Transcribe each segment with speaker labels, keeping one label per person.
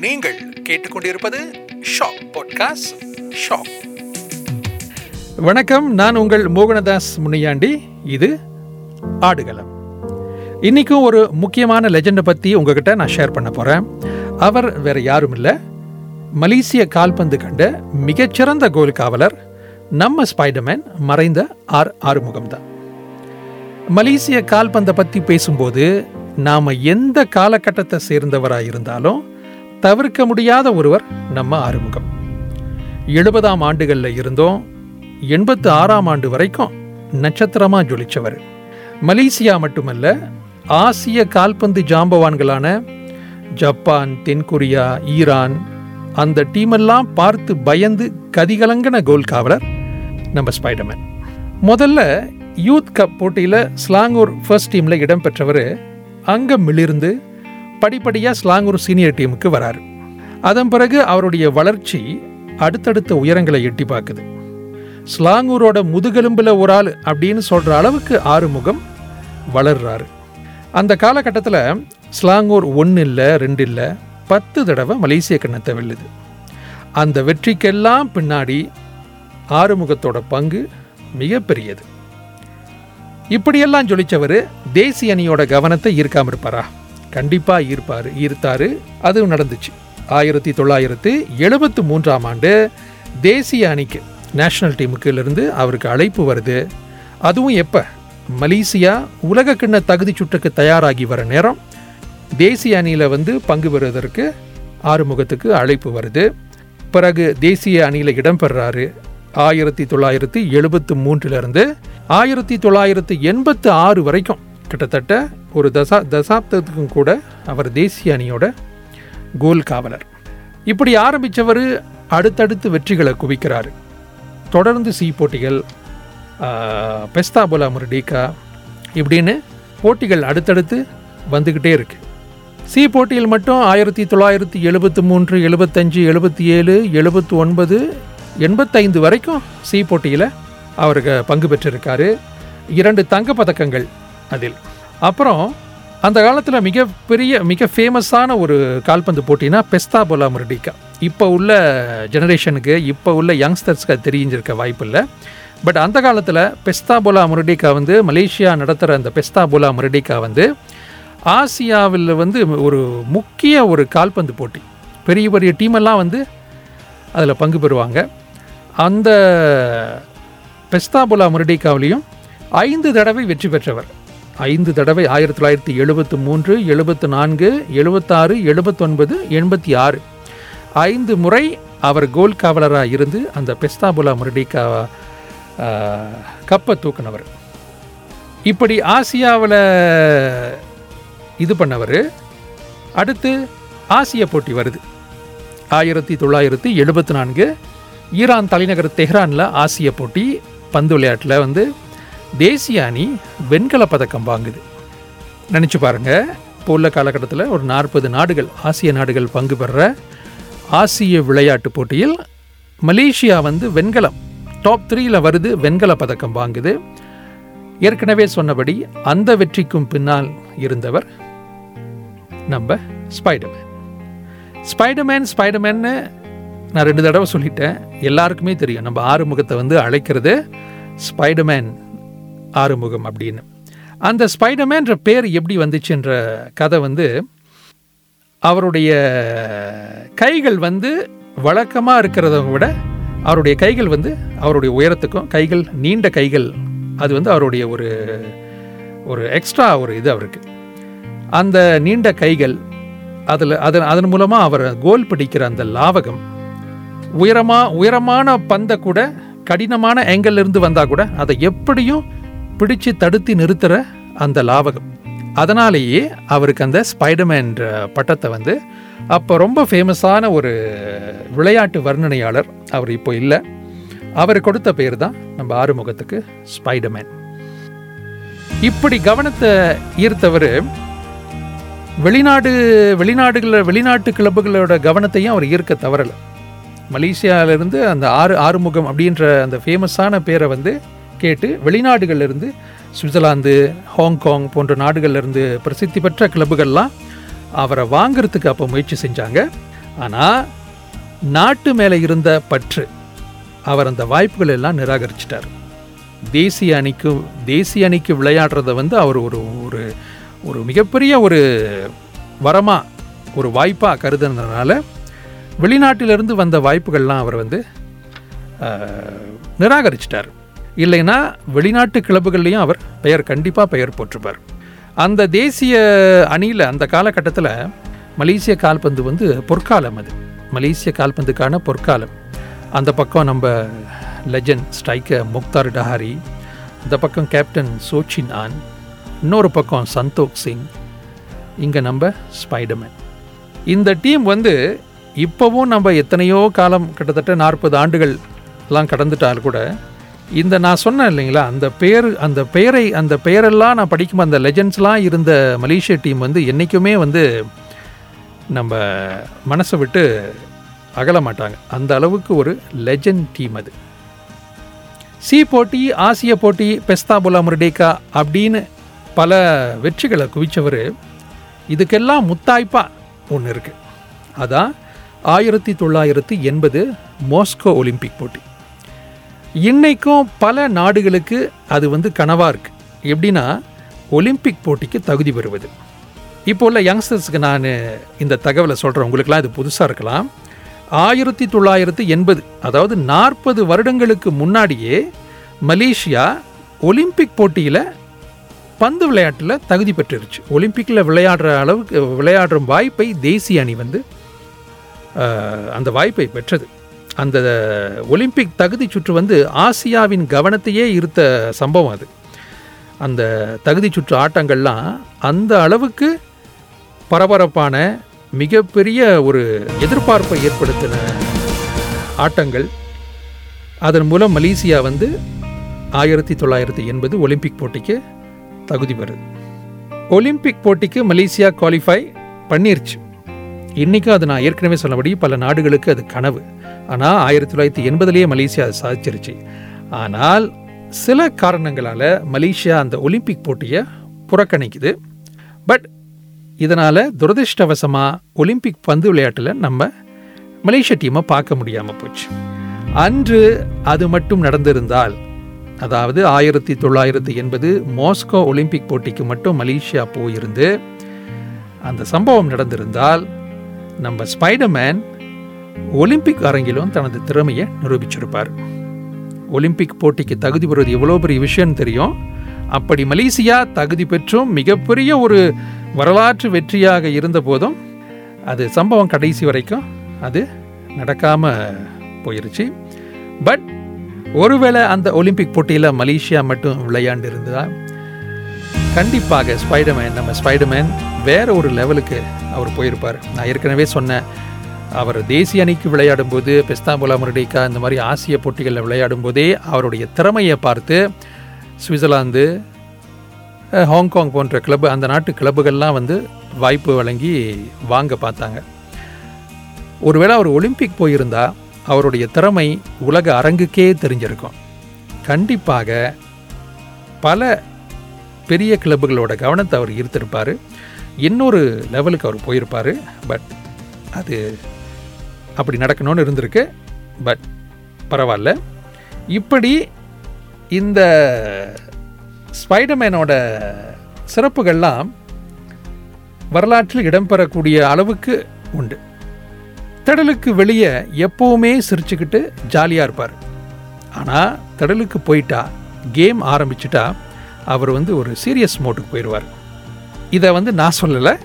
Speaker 1: நீங்கள் கேட்டுக்கொண்டிருப்பது shock podcast shock. வணக்கம் நான் உங்கள் மோகனதாஸ் முனியாண்டி. இது ஆடுகளம். இன்றைக்கும் ஒரு முக்கியமான லெஜெண்டை பற்றி உங்ககிட்ட நான் ஷேர் பண்ண போகிறேன் அவர் வேறு யாரும் இல்லை. மலேசிய கால்பந்து கண்ட மிகச்சிறந்த கோல் காவலர் நம்ம ஸ்பைடர்மேன் மறைந்த ஆர் ஆறுமுகம் தான் மலேசிய கால்பந்தை பற்றி பேசும்போது நாம் எந்த காலகட்டத்தை சேர்ந்தவராக இருந்தாலும் தவிர்க்க முடியாத ஒருவர் நம்ம ஆறுமுகம். எழுபதாம் ஆண்டுகளில் இருந்தோம். எண்பத்து ஆறாம் ஆண்டு வரைக்கும் நட்சத்திரமாக ஜொலிச்சவர். மலேசியா மட்டுமல்ல ஆசிய கால்பந்து ஜாம்பவான்களான ஜப்பான் தென்கொரியா ஈரான் அந்த டீமெல்லாம் பார்த்து பயந்து கதிகலங்கின கோல் காவலர் நம்ம ஸ்பைடர்மேன். முதல்ல யூத் கப் போட்டியில் ஸ்லாங்கூர் ஃபர்ஸ்ட் டீமில் இடம்பெற்றவர் அங்கே மிளிர்ந்து படிப்படியாக ஸ்லாங்கூர் சீனியர் டீமுக்கு வராரு. அதன் பிறகு அவருடைய வளர்ச்சி அடுத்தடுத்த உயரங்களை எட்டி பார்க்குது. ஸ்லாங்கூரோட முதுகெலும்பில் ஒரு ஆள் அப்படின்னு சொல்கிற அளவுக்கு ஆறுமுகம் வளர்றாரு. அந்த காலகட்டத்தில் ஸ்லாங்கூர் ஒன்று இல்லை ரெண்டு இல்லை பத்து தடவை மலேசிய கிண்ணத்தை வெல்லுது. அந்த வெற்றிக்கெல்லாம் பின்னாடி ஆறுமுகத்தோட பங்கு மிகப்பெரியது. இப்படியெல்லாம் ஜொலிச்சவர் தேசிய அணியோட கவனத்தை ஈர்க்காம இருப்பாரா? கண்டிப்பாக ஈர்ப்பார் ஈர்த்தாரு. அதுவும் நடந்துச்சு. ஆயிரத்தி தொள்ளாயிரத்து எழுபத்து மூன்றாம் ஆண்டு தேசிய அணிக்கு நேஷனல் டீமுக்குலேருந்து அவருக்கு அழைப்பு வருது. அதுவும் எப்போ? மலேசியா உலக கிண்ண தகுதி சுற்றுக்கு தயாராகி வர நேரம் தேசிய அணியில் வந்து பங்கு பெறுவதற்கு ஆறுமுகத்துக்கு அழைப்பு வருது. பிறகு தேசிய அணியில் இடம்பெறாரு. ஆயிரத்தி தொள்ளாயிரத்தி எழுபத்து மூன்றிலிருந்து ஆயிரத்தி தொள்ளாயிரத்து எண்பத்து ஆறு வரைக்கும். கிட்டத்தட்ட ஒரு தசா தசாப்தத்துக்கும் கூட அவர் தேசிய அணியோட கோல் காவலர். இப்படி ஆரம்பித்தவர் அடுத்தடுத்து வெற்றிகளை குவிக்கிறாரு. தொடர்ந்து சி போட்டிகள் பெஸ்தாபோலா முரடிகா இப்படின்னு போட்டிகள் அடுத்தடுத்து வந்துக்கிட்டே இருக்கு. சி போட்டியில் மட்டும் ஆயிரத்தி தொள்ளாயிரத்தி எழுபத்து மூன்று எழுபத்தஞ்சு எழுபத்தி ஏழு எழுபத்தி ஒன்பது எண்பத்தைந்து வரைக்கும் சி போட்டியில் அவருக்கு பங்கு பெற்றிருக்காரு. இரண்டு தங்க பதக்கங்கள் அதில். அப்புறம் அந்த காலத்தில் மிகப்பெரிய மிக ஃபேமஸான ஒரு கால்பந்து போட்டினா பெஸ்தா போலா முரடிக்கா. இப்போ உள்ள ஜெனரேஷனுக்கு இப்போ உள்ள யங்ஸ்டர்ஸ்க்கு அது தெரிஞ்சிருக்க வாய்ப்பு இல்லை பட் அந்த காலத்தில் பெஸ்தா போலா முரடிக்கா வந்து மலேசியா நடத்துகிற அந்த பெஸ்தா போலா முரடிக்கா வந்து ஆசியாவில் வந்து ஒரு முக்கிய ஒரு கால்பந்து போட்டி. பெரிய பெரிய டீமெல்லாம் வந்து அதில் பங்கு பெறுவாங்க. அந்த பெஸ்தாபுலா முரடிகாவிலையும் ஐந்து தடவை வெற்றி பெற்றவர். ஐந்து தடவை ஆயிரத்தி தொள்ளாயிரத்தி எழுபத்து மூன்று எழுபத்து நான்கு எழுபத்தாறு எழுபத்தொன்பது எண்பத்தி ஆறு. ஐந்து முறை அவர் கோல் காவலராக இருந்து அந்த பெஸ்தாபுலா முரடிகா கப்பை தூக்குனவர். இப்படி ஆசியாவில் இது பண்ணவர். அடுத்து ஆசிய போட்டி வருது. ஆயிரத்தி தொள்ளாயிரத்தி எழுபத்தி நான்கு ஈரான் தலைநகர் தெஹ்ரானில் ஆசிய போட்டி பந்து விளையாட்டில் வந்து தேசிய அணி வெண்கல பதக்கம் வாங்குது. நினச்சி பாருங்கள் இப்போ உள்ள காலகட்டத்தில் ஒரு நாற்பது நாடுகள் ஆசிய நாடுகள் பங்கு பெற ஆசிய விளையாட்டு போட்டியில் மலேசியா வந்து வெண்கலம் டாப் த்ரீயில் வருது வெண்கல பதக்கம் வாங்குது. ஏற்கனவே சொன்னபடி அந்த வெற்றிக்கும் பின்னால் இருந்தவர் நம்ம ஸ்பைடர்மேன் ஸ்பைடர்மேன் ஸ்பைடர்மேன்னு நான் ரெண்டு தடவை சொல்லிட்டேன். எல்லாருக்குமே தெரியும். நம்ம ஆறுமுகத்தை வந்து அழைக்கிறது ஸ்பைடர்மேன் ஆறுமுகம் அப்படின்னு. அந்த ஸ்பைடர்மேன்ற பேர் எப்படி வந்துச்சுன்ற கதை வந்து அவருடைய கைகள் வந்து வழக்கமாக இருக்கிறத விட அவருடைய கைகள் வந்து அவருடைய உயரத்துக்கும் கைகள் நீண்ட கைகள் அது வந்து அவருடைய ஒரு ஒரு எக்ஸ்ட்ரா ஒரு இது அவருக்கு. அந்த நீண்ட கைகள் அதில் அதன் அதன் மூலமாக அவர் கோல் பிடிக்கிற அந்த லாவகம் உயரமாக உயரமான பந்தை கூட கடினமான ஆங்கிள் இருந்து வந்தால் கூட அதை எப்படியும் பிடிச்சு தடுத்து நிறுத்துகிற அந்த லாவகம். அதனாலேயே அவருக்கு அந்த ஸ்பைடர்மேன் பட்டத்தை வந்து அப்போ ரொம்ப ஃபேமஸான ஒரு விளையாட்டு வர்ணனையாளர் அவர் இப்போ இல்லை. அவர் கொடுத்த பேர் தான் நம்ம ஆறுமுகத்துக்கு ஸ்பைடர்மேன் இப்படி கவனத்தை ஈர்த்தவர் வெளிநாடு வெளிநாடுகளில் வெளிநாட்டு கிளப்புகளோட கவனத்தையும் அவர் ஈர்க்க தவறலை. மலேசியாவிலிருந்து அந்த ஆறு ஆறுமுகம் அப்படின்ற அந்த ஃபேமஸான பேரை வந்து கேட்டு வெளிநாடுகள்லேருந்து சுவிட்சர்லாந்து ஹாங்காங் போன்ற நாடுகள்லேருந்து பிரசித்தி பெற்ற கிளப்புகள்லாம் அவரை வாங்குறதுக்கு அப்போ முயற்சி செஞ்சாங்க. ஆனால் நாட்டு மேலே இருந்த பற்று அவர் அந்த வாய்ப்புகள் எல்லாம் நிராகரிச்சிட்டார். தேசிய அணிக்கு தேசிய அணிக்கு விளையாடுறத வந்து அவர் ஒரு ஒரு ஒரு மிகப்பெரிய ஒரு வரமாக ஒரு வாய்ப்பாக கருதுனதுனால வெளிநாட்டிலிருந்து வந்த வாய்ப்புகள்லாம் அவர் வந்து நிராகரிச்சிட்டார். இல்லைன்னா வெளிநாட்டு கிளப்புகள்லையும் அவர் பெயர் கண்டிப்பாக பெயர் போட்டிருப்பார். அந்த தேசிய அணியில் அந்த காலகட்டத்தில் மலேசிய கால்பந்து வந்து பொற்காலம் அது. மலேசிய கால்பந்துக்கான பொற்காலம். அந்த பக்கம் நம்ம லெஜண்ட் ஸ்ட்ரைக்கர் முக்தார் டஹாரி இந்த பக்கம் கேப்டன் சோச்சின் ஆன் இன்னொரு பக்கம் சந்தோக் சிங் இங்கே நம்ம ஸ்பைடர்மேன் இந்த டீம் வந்து இப்போவும் நம்ம எத்தனையோ காலம் கிட்டத்தட்ட நாற்பது ஆண்டுகள் எல்லாம் கடந்துட்டால் கூட இந்த நான் சொன்னேன் இல்லைங்களா அந்த பேர் அந்த பெயரை அந்த பெயரெல்லாம் நான் படிக்கும் அந்த லெஜண்ட்ஸ்லாம் இருந்த மலேசிய டீம் வந்து என்றைக்குமே வந்து நம்ம மனசை விட்டு அகல மாட்டாங்க. அந்த அளவுக்கு ஒரு லெஜண்ட் டீம் அது. சி போட்டி ஆசிய போட்டி பெஸ்தாபுலா முருடேக்கா அப்படின்னு பல வெற்றிகளை குவிச்சவர். இதுக்கெல்லாம் முத்தாய்ப்பாக ஒன்று இருக்குது அதான் ஆயிரத்தி தொள்ளாயிரத்தி எண்பது மாஸ்கோ ஒலிம்பிக் போட்டி. இன்றைக்கும் பல நாடுகளுக்கு அது வந்து கனவாக இருக்குது எப்படின்னா ஒலிம்பிக் போட்டிக்கு தகுதி பெறுவது. இப்போ உள்ள யங்ஸ்டர்ஸ்க்கு நான் இந்த தகவலை சொல்கிறேன் உங்களுக்குலாம் இது புதுசாக இருக்கலாம். ஆயிரத்தி தொள்ளாயிரத்தி எண்பது அதாவது நாற்பது வருடங்களுக்கு முன்னாடியே மலேசியா ஒலிம்பிக் போட்டியில் பந்து விளையாட்டில் தகுதி பெற்றுருச்சு. ஒலிம்பிக்கில் விளையாடுற அளவுக்கு விளையாடுற வாய்ப்பை தேசிய அணி வந்து அந்த வாய்ப்பை பெற்றது. அந்த ஒலிம்பிக் தகுதி சுற்று வந்து ஆசியாவின் கவனத்தையே ஈர்த்த சம்பவம் அது. அந்த தகுதி சுற்று ஆட்டங்கள்லாம் அந்த அளவுக்கு பரபரப்பான மிகப்பெரிய ஒரு எதிர்பார்ப்பை ஏற்படுத்தின ஆட்டங்கள். அதன் மூலம் மலேசியா வந்து ஆயிரத்தி தொள்ளாயிரத்தி எண்பது ஒலிம்பிக் போட்டிக்கு தகுதி பெறுது. ஒலிம்பிக் போட்டிக்கு மலேசியா குவாலிஃபை பண்ணிருச்சு. இன்றைக்கும் அது நான் ஏற்கனவே சொன்னபடி பல நாடுகளுக்கு அது கனவு. ஆனால் ஆயிரத்தி தொள்ளாயிரத்தி எண்பதுலேயே மலேசியா அதை சாதிச்சிருச்சு. ஆனால் சில காரணங்களால் மலேசியா அந்த ஒலிம்பிக் போட்டியை புறக்கணிக்குது. பட் இதனால் துரதிர்ஷ்டவசமாக ஒலிம்பிக் பந்து விளையாட்டில் நம்ம மலேசிய டீமை பார்க்க முடியாமல் போச்சு. அன்று அது மட்டும் நடந்திருந்தால் அதாவது ஆயிரத்தி தொள்ளாயிரத்தி எண்பது மாஸ்கோ ஒலிம்பிக் போட்டிக்கு மட்டும் மலேசியா போயிருந்து அந்த சம்பவம் நடந்திருந்தால் நம்ம ஸ்பைடர்மேன் ஒலிம்பிக் அரங்கிலும் தனது திறமையை நிரூபிச்சிருப்பார். ஒலிம்பிக் போட்டிக்கு தகுதி பெறுவது எவ்வளோ பெரிய விஷயம்னு தெரியும். அப்படி மலேசியா தகுதி பெற்றும் மிகப்பெரிய ஒரு வரலாற்று வெற்றியாக இருந்த போதும் அது சம்பவம் கடைசி வரைக்கும் அது நடக்காம போயிருச்சு. பட் ஒருவேளை அந்த ஒலிம்பிக் போட்டியில் மலேசியா மட்டும் விளையாண்டு இருந்தால் கண்டிப்பாக ஸ்பைடர்மேன் நம்ம ஸ்பைடர்மேன் வேற ஒரு லெவலுக்கு அவர் போயிருப்பார். நான் ஏற்கனவே சொன்னேன் அவர் தேசிய அணிக்கு விளையாடும் போது பெஸ்தாம்புலா முரடிக்கா இந்த மாதிரி ஆசிய போட்டிகளில் விளையாடும் போதே அவருடைய திறமையை பார்த்து சுவிட்சர்லாந்து ஹாங்காங் போன்ற கிளப் அந்த நாட்டு கிளப்புகள்லாம் வந்து வாய்ப்பு வழங்கி வாங்க பார்த்தாங்க. ஒருவேளை அவர் ஒலிம்பிக் போயிருந்தால் அவருடைய திறமை உலக அரங்குக்கே தெரிஞ்சிருக்கும். கண்டிப்பாக பல பெரிய கிளப்புகளோட கவனத்தை அவர் ஈர்த்திருப்பார். இன்னொரு லெவலுக்கு அவர் போயிருப்பார். பட் அது அப்படி நடக்கணும்னு இருந்திருக்கு. பட் பரவாயில்ல. இப்படி இந்த ஸ்பைடர்மேனோட சிறப்புகள்லாம் வரலாற்றில் இடம்பெறக்கூடிய அளவுக்கு உண்டு. திடலுக்கு வெளியே எப்போவுமே சிரிச்சுக்கிட்டு ஜாலியாக இருப்பார். ஆனால் திடலுக்கு போயிட்டா கேம் ஆரம்பிச்சிட்டா அவர் வந்து ஒரு சீரியஸ் மோட்டுக்கு போயிடுவார் இதை வந்து நான் சொல்லலை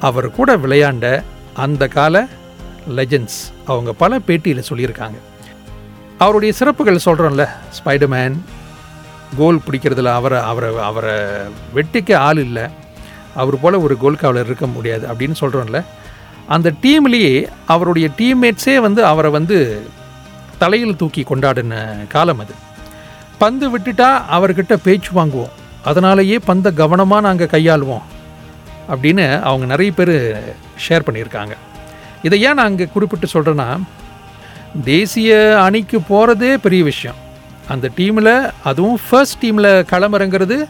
Speaker 1: அவர் கூட விளையாண்ட அந்த கால லெஜெண்ட்ஸ் அவங்க பல பேட்டியில் சொல்லியிருக்காங்க. அவருடைய சிறப்புகள் சொல்கிறோம்ல ஸ்பைடர்மேன் கோல் பிடிக்கிறதுல அவரை அவரை அவரை வெட்டிக்க ஆள் இல்லை அவர் போல் ஒரு கோல் காவலர் இருக்க முடியாது அப்படின்னு சொல்கிறோம்ல அந்த டீம்லேயே அவருடைய டீம்மேட்ஸே வந்து அவரை வந்து தலையில் தூக்கி கொண்டாடின காலம் அது. பந்து விட்டுட்டா அவர்கிட்ட பேச்சு வாங்குவோம். அதனாலேயே பந்தை கவனமாக நாங்கள் கையாளுவோம். அப்படின்னு அவங்க நிறைய பேர் ஷேர் பண்ணியிருக்காங்க. இதை ஏன் நான் அங்கே குறிப்பிட்டு சொல்கிறேன்னா தேசிய அணிக்கு போகிறதே பெரிய விஷயம். அந்த டீமில் அதுவும் ஃபர்ஸ்ட் டீமில் களமிறங்கிறது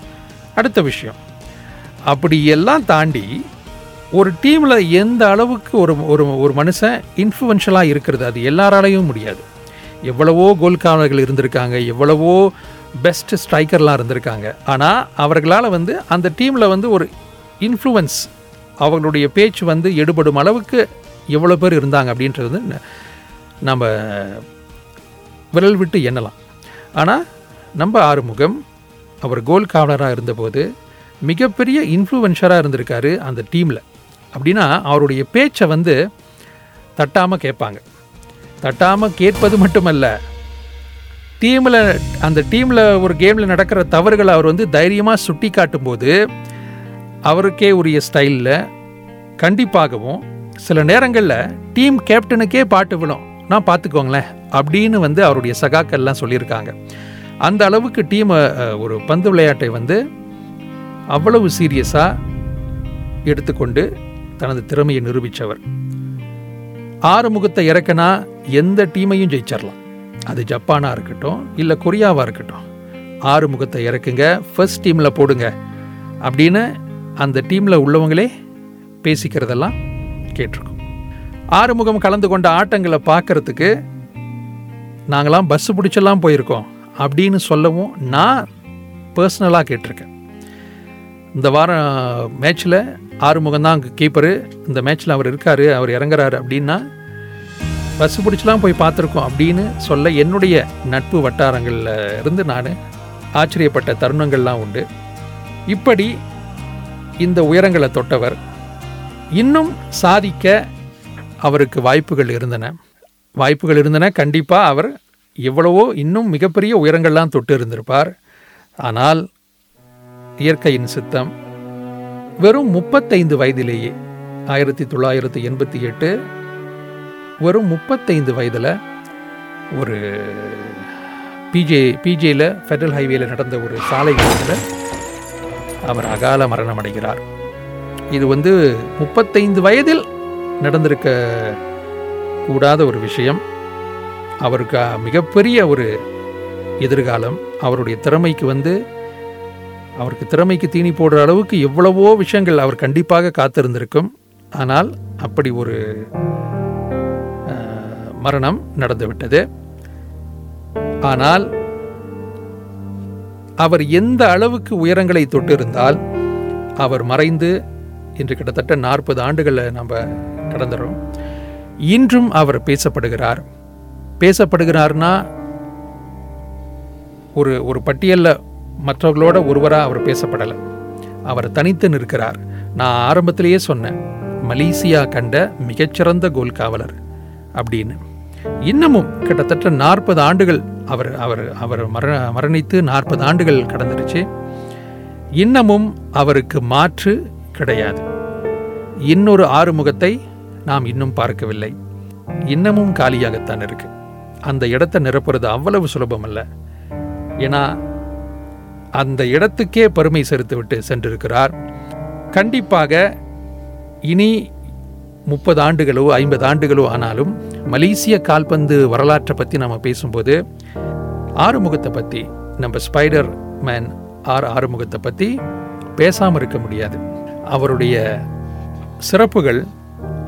Speaker 1: அடுத்த விஷயம். அப்படி எல்லாம் தாண்டி ஒரு டீமில் எந்த அளவுக்கு ஒரு ஒரு ஒரு மனுஷன் இன்ஃப்ளூவன்ஷியலாக இருக்கிறது அது எல்லாராலையும் முடியாது. எவ்வளவோ கோல் காவலர்கள் இருந்திருக்காங்க எவ்வளவோ பெஸ்ட் ஸ்ட்ரைக்கர்லாம் இருந்திருக்காங்க. ஆனால் அவர்களால் வந்து அந்த டீமில் வந்து ஒரு இன்ஃப்ளூவன்ஸ் அவர்களுடைய பேச்சு வந்து எடுபடும் அளவுக்கு எவ்வளோ பேர் இருந்தாங்க அப்படின்றது வந்து நம்ம விரல் விட்டு எண்ணலாம். ஆனால் நம்ம ஆறுமுகம் அவர் கோல் காவலராக இருந்தபோது மிகப்பெரிய இன்ஃப்ளூவன்ஷராக இருந்திருக்காரு அந்த டீமில் அப்படின்னா அவருடைய பேச்சை வந்து தட்டாமல் கேட்பாங்க. தட்டாமல் கேட்பது மட்டுமல்ல. டீமில் அந்த டீமில் ஒரு கேமில் நடக்கிற தவறுகளை அவர் வந்து தைரியமாக சுட்டி காட்டும்போது அவருக்கே உரிய ஸ்டைலில் கண்டிப்பாகவும் சில நேரங்களில் டீம் கேப்டனுக்கே பாட்டு விழும். நான் பார்த்துக்கோங்களேன் அப்படின்னு வந்து அவருடைய சகாக்கள்லாம் சொல்லியிருக்காங்க. அந்த அளவுக்கு டீமை ஒரு பந்து விளையாட்டை வந்து அவ்வளவு சீரியஸாக எடுத்துக்கொண்டு தனது திறமையை நிரூபித்தவர் ஆறுமுகத்தை இறக்குனா எந்த டீமையும் ஜெயிச்சிடலாம் அது ஜப்பானாக இருக்கட்டும் இல்லை கொரியாவாக இருக்கட்டும். ஆறுமுகத்தை இறக்குங்க ஃபர்ஸ்ட் டீமில் போடுங்க அப்படின்னு அந்த டீமில் உள்ளவங்களே பேசிக்கிறதெல்லாம் கேட்டிருக்கோம். ஆறுமுகம் கலந்து கொண்ட ஆட்டங்களை பார்க்கறதுக்கு நாங்களாம் பஸ்ஸு பிடிச்செல்லாம் போயிருக்கோம் அப்படின்னு சொல்லவும் நான் பர்சனலாக கேட்டிருக்கேன். இந்த வாரம் மேட்ச்சில் ஆறுமுகம் தான் கீப்பரு இந்த மேட்ச்சில் அவர் இருக்கார் அவர் இறங்குறாரு அப்படின்னா பஸ் பிடிச்சலாம் போய் பார்த்துருக்கோம் அப்படின்னு சொல்ல என்னுடைய நட்பு வட்டாரங்களில் இருந்து நான் ஆச்சரியப்பட்ட தருணங்கள்லாம் உண்டு. இப்படி இந்த உயரங்களை தொட்டவர் இன்னும் சாதிக்க அவருக்கு வாய்ப்புகள் இருந்தன. வாய்ப்புகள் இருந்தன கண்டிப்பாக அவர் எவ்வளவோ இன்னும் மிகப்பெரிய உயரங்கள்லாம் தொட்டு இருந்திருப்பார். ஆனால் இயற்கையின் சித்தம் வெறும் முப்பத்தைந்து வயதிலேயே ஆயிரத்தி தொள்ளாயிரத்தி எண்பத்தி எட்டு வெறும் முப்பத்தைந்து வயதில் ஒரு பிஜே பிஜேயில் ஃபெடரல் ஹைவேயில் நடந்த ஒரு சாலை விபத்தில் அவர் அகால மரணம் அடைகிறார். இது வந்து முப்பத்தைந்து வயதில் நடந்திருக்க கூடாத ஒரு விஷயம். அவருக்கு மிகப்பெரிய ஒரு எதிர்காலம். அவருடைய திறமைக்கு வந்து அவருக்கு திறமைக்கு தீனி போடுற அளவுக்கு எவ்வளவோ விஷயங்கள் அவர் கண்டிப்பாக காத்திருந்திருக்கும். ஆனால் அப்படி ஒரு மரணம் நடந்துவிட்டது. ஆனால் அவர் எந்த அளவுக்கு உயரங்களை தொட்டிருந்தால் அவர் மறைந்து இன்று கிட்டத்தட்ட நாற்பது ஆண்டுகளை நம்ம கடந்துடும் இன்றும் அவர் பேசப்படுகிறார். பேசப்படுகிறார்னா ஒரு ஒரு பட்டியலில் மற்றவர்களோட ஒருவராக அவர் பேசப்படலை. அவர் தனித்து நிற்கிறார். நான் ஆரம்பத்திலேயே சொன்னேன் மலேசியா கண்ட மிகச்சிறந்த கோல் காவலர் அப்படின்னு. இன்னமும் கிட்டத்தட்ட நாற்பது ஆண்டுகள் அவர் அவர் அவர் மர மரணித்து நாற்பது ஆண்டுகள் கடந்துருச்சு இன்னமும் அவருக்கு மாற்று கிடையாது. இன்னொரு ஆறுமுகத்தை நாம் இன்னும் பார்க்கவில்லை. இன்னமும் காலியாகத்தான் இருக்கு. அந்த இடத்தை நிரப்புறது அவ்வளவு சுலபம் அல்ல ஏன்னா அந்த இடத்துக்கே பெருமை சேர்த்து சென்றிருக்கிறார். கண்டிப்பாக இனி முப்பது ஆண்டுகளோ ஐம்பது ஆண்டுகளோ ஆனாலும் மலேசிய கால்பந்து வரலாற்றை பற்றி நம்ம பேசும்போது ஆறுமுகத்தை பற்றி நம்ம ஸ்பைடர் மேன் ஆர் ஆறுமுகத்தை பற்றி பேசாமல் இருக்க முடியாது. அவருடைய சிறப்புகள்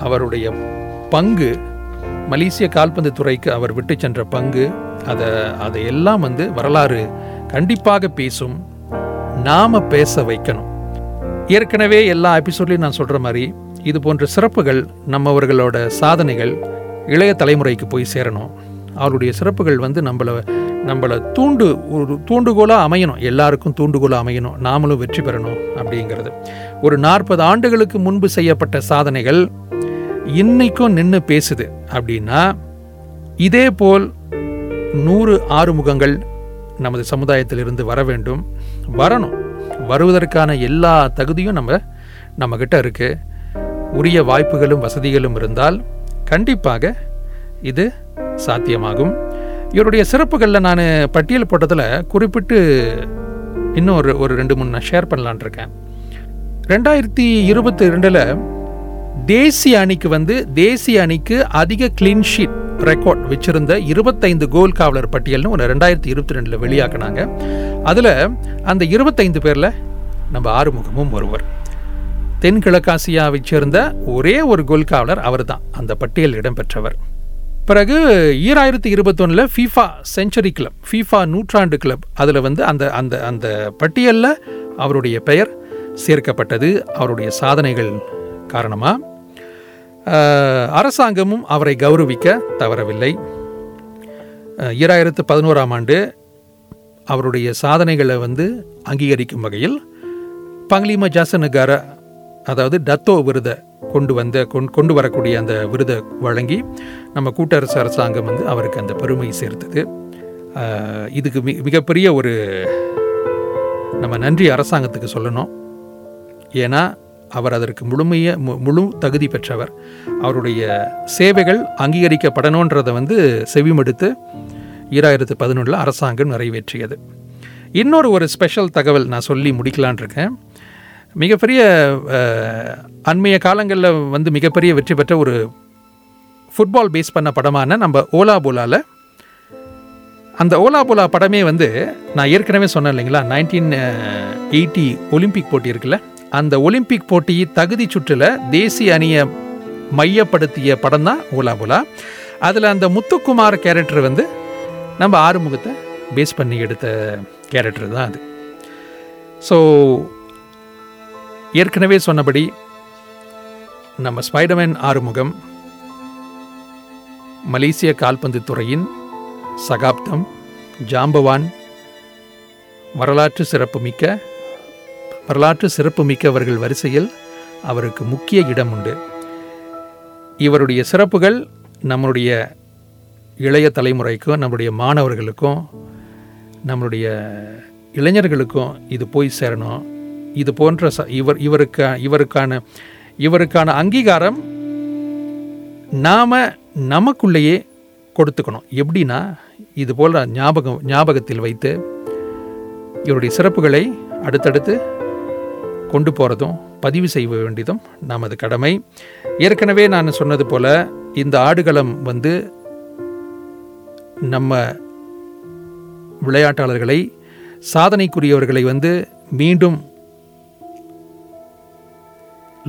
Speaker 1: அவருடைய பங்கு மலேசிய கால்பந்து துறைக்கு அவர் விட்டு சென்ற பங்கு அதை அதை எல்லாம் வந்து வரலாறு கண்டிப்பாக பேசும் நாம பேச வைக்கணும். ஏற்கனவே எல்லா எபிசோட்லையும் நான் சொல்கிற மாதிரி இது போன்ற சிறப்புகள் நம்மவர்களோட சாதனைகள் இளைய தலைமுறைக்கு போய் சேரணும். அவருடைய சிறப்புகள் வந்து நம்மளை நம்மளை தூண்டு ஒரு தூண்டுகோலாக அமையணும். எல்லாருக்கும் தூண்டுகோலாக அமையணும். நாமளும் வெற்றி பெறணும் அப்படிங்கிறது. ஒரு நாற்பது ஆண்டுகளுக்கு முன்பு செய்யப்பட்ட சாதனைகள் இன்னைக்கும் நின்று பேசுது. அப்படின்னா இதே போல் நூறு ஆறுமுகங்கள் நமது சமுதாயத்திலிருந்து வர வேண்டும். வரணும். வருவதற்கான எல்லா தகுதியும் நம்ம நம்மக்கிட்ட இருக்குது உரிய வாய்ப்புகளும் வசதிகளும் இருந்தால் கண்டிப்பாக இது சாத்தியமாகும். இவருடைய சிறப்புகளில் நான் பட்டியல் போட்டதில் குறிப்பிட்டு இன்னும் ஒரு ஒரு ரெண்டு மூணு நான் ஷேர் பண்ணலான் இருக்கேன். ரெண்டாயிரத்தி இருபத்தி ரெண்டில் தேசிய அணிக்கு வந்து தேசிய அணிக்கு அதிக கிளீன் ஷீட் ரெக்கார்ட் வச்சிருந்த இருபத்தைந்து கோல் காவலர் பட்டியல்னு ஒரு ரெண்டாயிரத்தி இருபத்தி ரெண்டில் வெளியாக்குனாங்க. அதில் அந்த இருபத்தைந்து பேரில் நம்ம ஆறுமுகமும் ஒருவர். தென்கிழக்காசியாவைச் சேர்ந்த ஒரே ஒரு கோல் காவலர் அவர்தான். அந்த பட்டியலில் இடம்பெற்றவர். பிறகு ஈராயிரத்தி இருபத்தொன்னில் ஃபீஃபா செஞ்சுரி கிளப் ஃபீஃபா நூற்றாண்டு கிளப் அதில் வந்து அந்த அந்த அந்த பட்டியலில் அவருடைய பெயர் சேர்க்கப்பட்டது. அவருடைய சாதனைகள் காரணமாக அரசாங்கமும் அவரை கௌரவிக்க தவறவில்லை. ஈராயிரத்து பதினோராம் ஆண்டு அவருடைய சாதனைகளை வந்து அங்கீகரிக்கும் வகையில் பங்லிம ஜாசனுகார அதாவது டத்தோ விருதை கொண்டு வந்த கொண்- கொண்டு வரக்கூடிய அந்த விருதை வழங்கி நம்ம கூட்டரசு அரசாங்கம் வந்து அவருக்கு அந்த பெருமை சேர்த்தது. இதுக்கு மி மிகப்பெரிய ஒரு நம்ம நன்றி அரசாங்கத்துக்கு சொல்லணும். ஏன்னா அவர் அதற்கு முழுமைய மு- முழு தகுதி பெற்றவர். அவருடைய சேவைகள் அங்கீகரிக்கப்படணுன்றதை வந்து செவிமடுத்து ஈராயிரத்து பதினொன்றில் அரசாங்கம் நிறைவேற்றியது. இன்னொரு ஒரு ஸ்பெஷல் தகவல் நான் சொல்லி முடிக்கலான் இருக்கேன். மிகப்பெரிய அண்மைய காலங்களில் வந்து மிகப்பெரிய வெற்றி பெற்ற ஒரு ஃபுட்பால் பேஸ் பண்ண படமான நம்ம ஓலா போலாவில் அந்த ஓலா போலா படமே வந்து நான் ஏற்கனவே சொன்னேன் இல்லைங்களா நைன்டீன் எயிட்டி ஒலிம்பிக் போட்டி இருக்குல்ல அந்த ஒலிம்பிக் போட்டி தகுதி சுற்றில் தேசிய அணியை மையப்படுத்திய படம் தான் ஓலா போலா. அதில் அந்த முத்துக்குமார் கேரக்டர் வந்து நம்ம ஆறுமுகத்தை பேஸ் பண்ணி எடுத்த கேரக்டர் தான் அது. ஸோ ஏற்கனவே சொன்னபடி நம்ம ஸ்பைடர்மேன் ஆறுமுகம் மலேசிய கால்பந்து துறையின் சகாப்தம் ஜாம்பவான் வரலாற்று சிறப்புமிக்க வரலாற்று சிறப்புமிக்கவர்கள் வரிசையில் அவருக்கு முக்கிய இடம் உண்டு. இவருடைய சிறப்புகள் நம்மளுடைய இளைய தலைமுறைக்கும் நம்முடைய மாணவர்களுக்கும் நம்மளுடைய இளைஞர்களுக்கும் இது போய் சேரணும். இது போன்ற இவர் இவருக்கு இவருக்கான இவருக்கான அங்கீகாரம் நாம் நமக்குள்ளேயே கொடுத்துக்கணும். எப்படின்னா இது போல் ஞாபகம் ஞாபகத்தில் வைத்து இவருடைய சிறப்புகளை அடுத்தடுத்து கொண்டு போகிறதும் பதிவு செய்ய வேண்டியதும் நமது கடமை. ஏற்கனவே நான் சொன்னது போல் இந்த ஆடுகளம் வந்து நம்ம விளையாட்டாளர்களை சாதனைக்குரியவர்களை வந்து மீண்டும்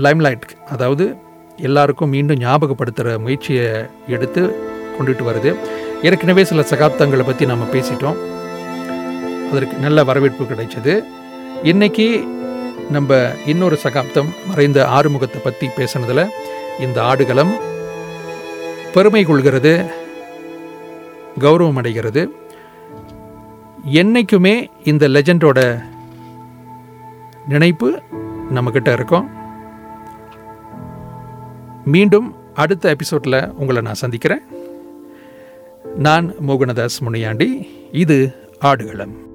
Speaker 1: லைம்லைட் அதாவது எல்லாருக்கும் மீண்டும் ஞாபகப்படுத்துகிற முயற்சியை எடுத்து கொண்டுட்டு வருது. ஏற்கனவே சில சகாப்தங்களை பற்றி நம்ம பேசிட்டோம். அதற்கு நல்ல வரவேற்பு கிடைச்சது. இன்னைக்கு நம்ம இன்னொரு சகாப்தம் மறைந்த ஆறுமுகத்தை பற்றி பேசுனதில் இந்த ஆடுகளம் பெருமை கொள்கிறது கௌரவம் அடைகிறது. என்றைக்குமே இந்த லெஜண்டோட நினைப்பு நம்மக்கிட்ட இருக்கும். மீண்டும் அடுத்த எபிசோடில் உங்களை நான் சந்திக்கிறேன். நான் மோகனதாஸ் முனியாண்டி. இது ஆடுகளம்.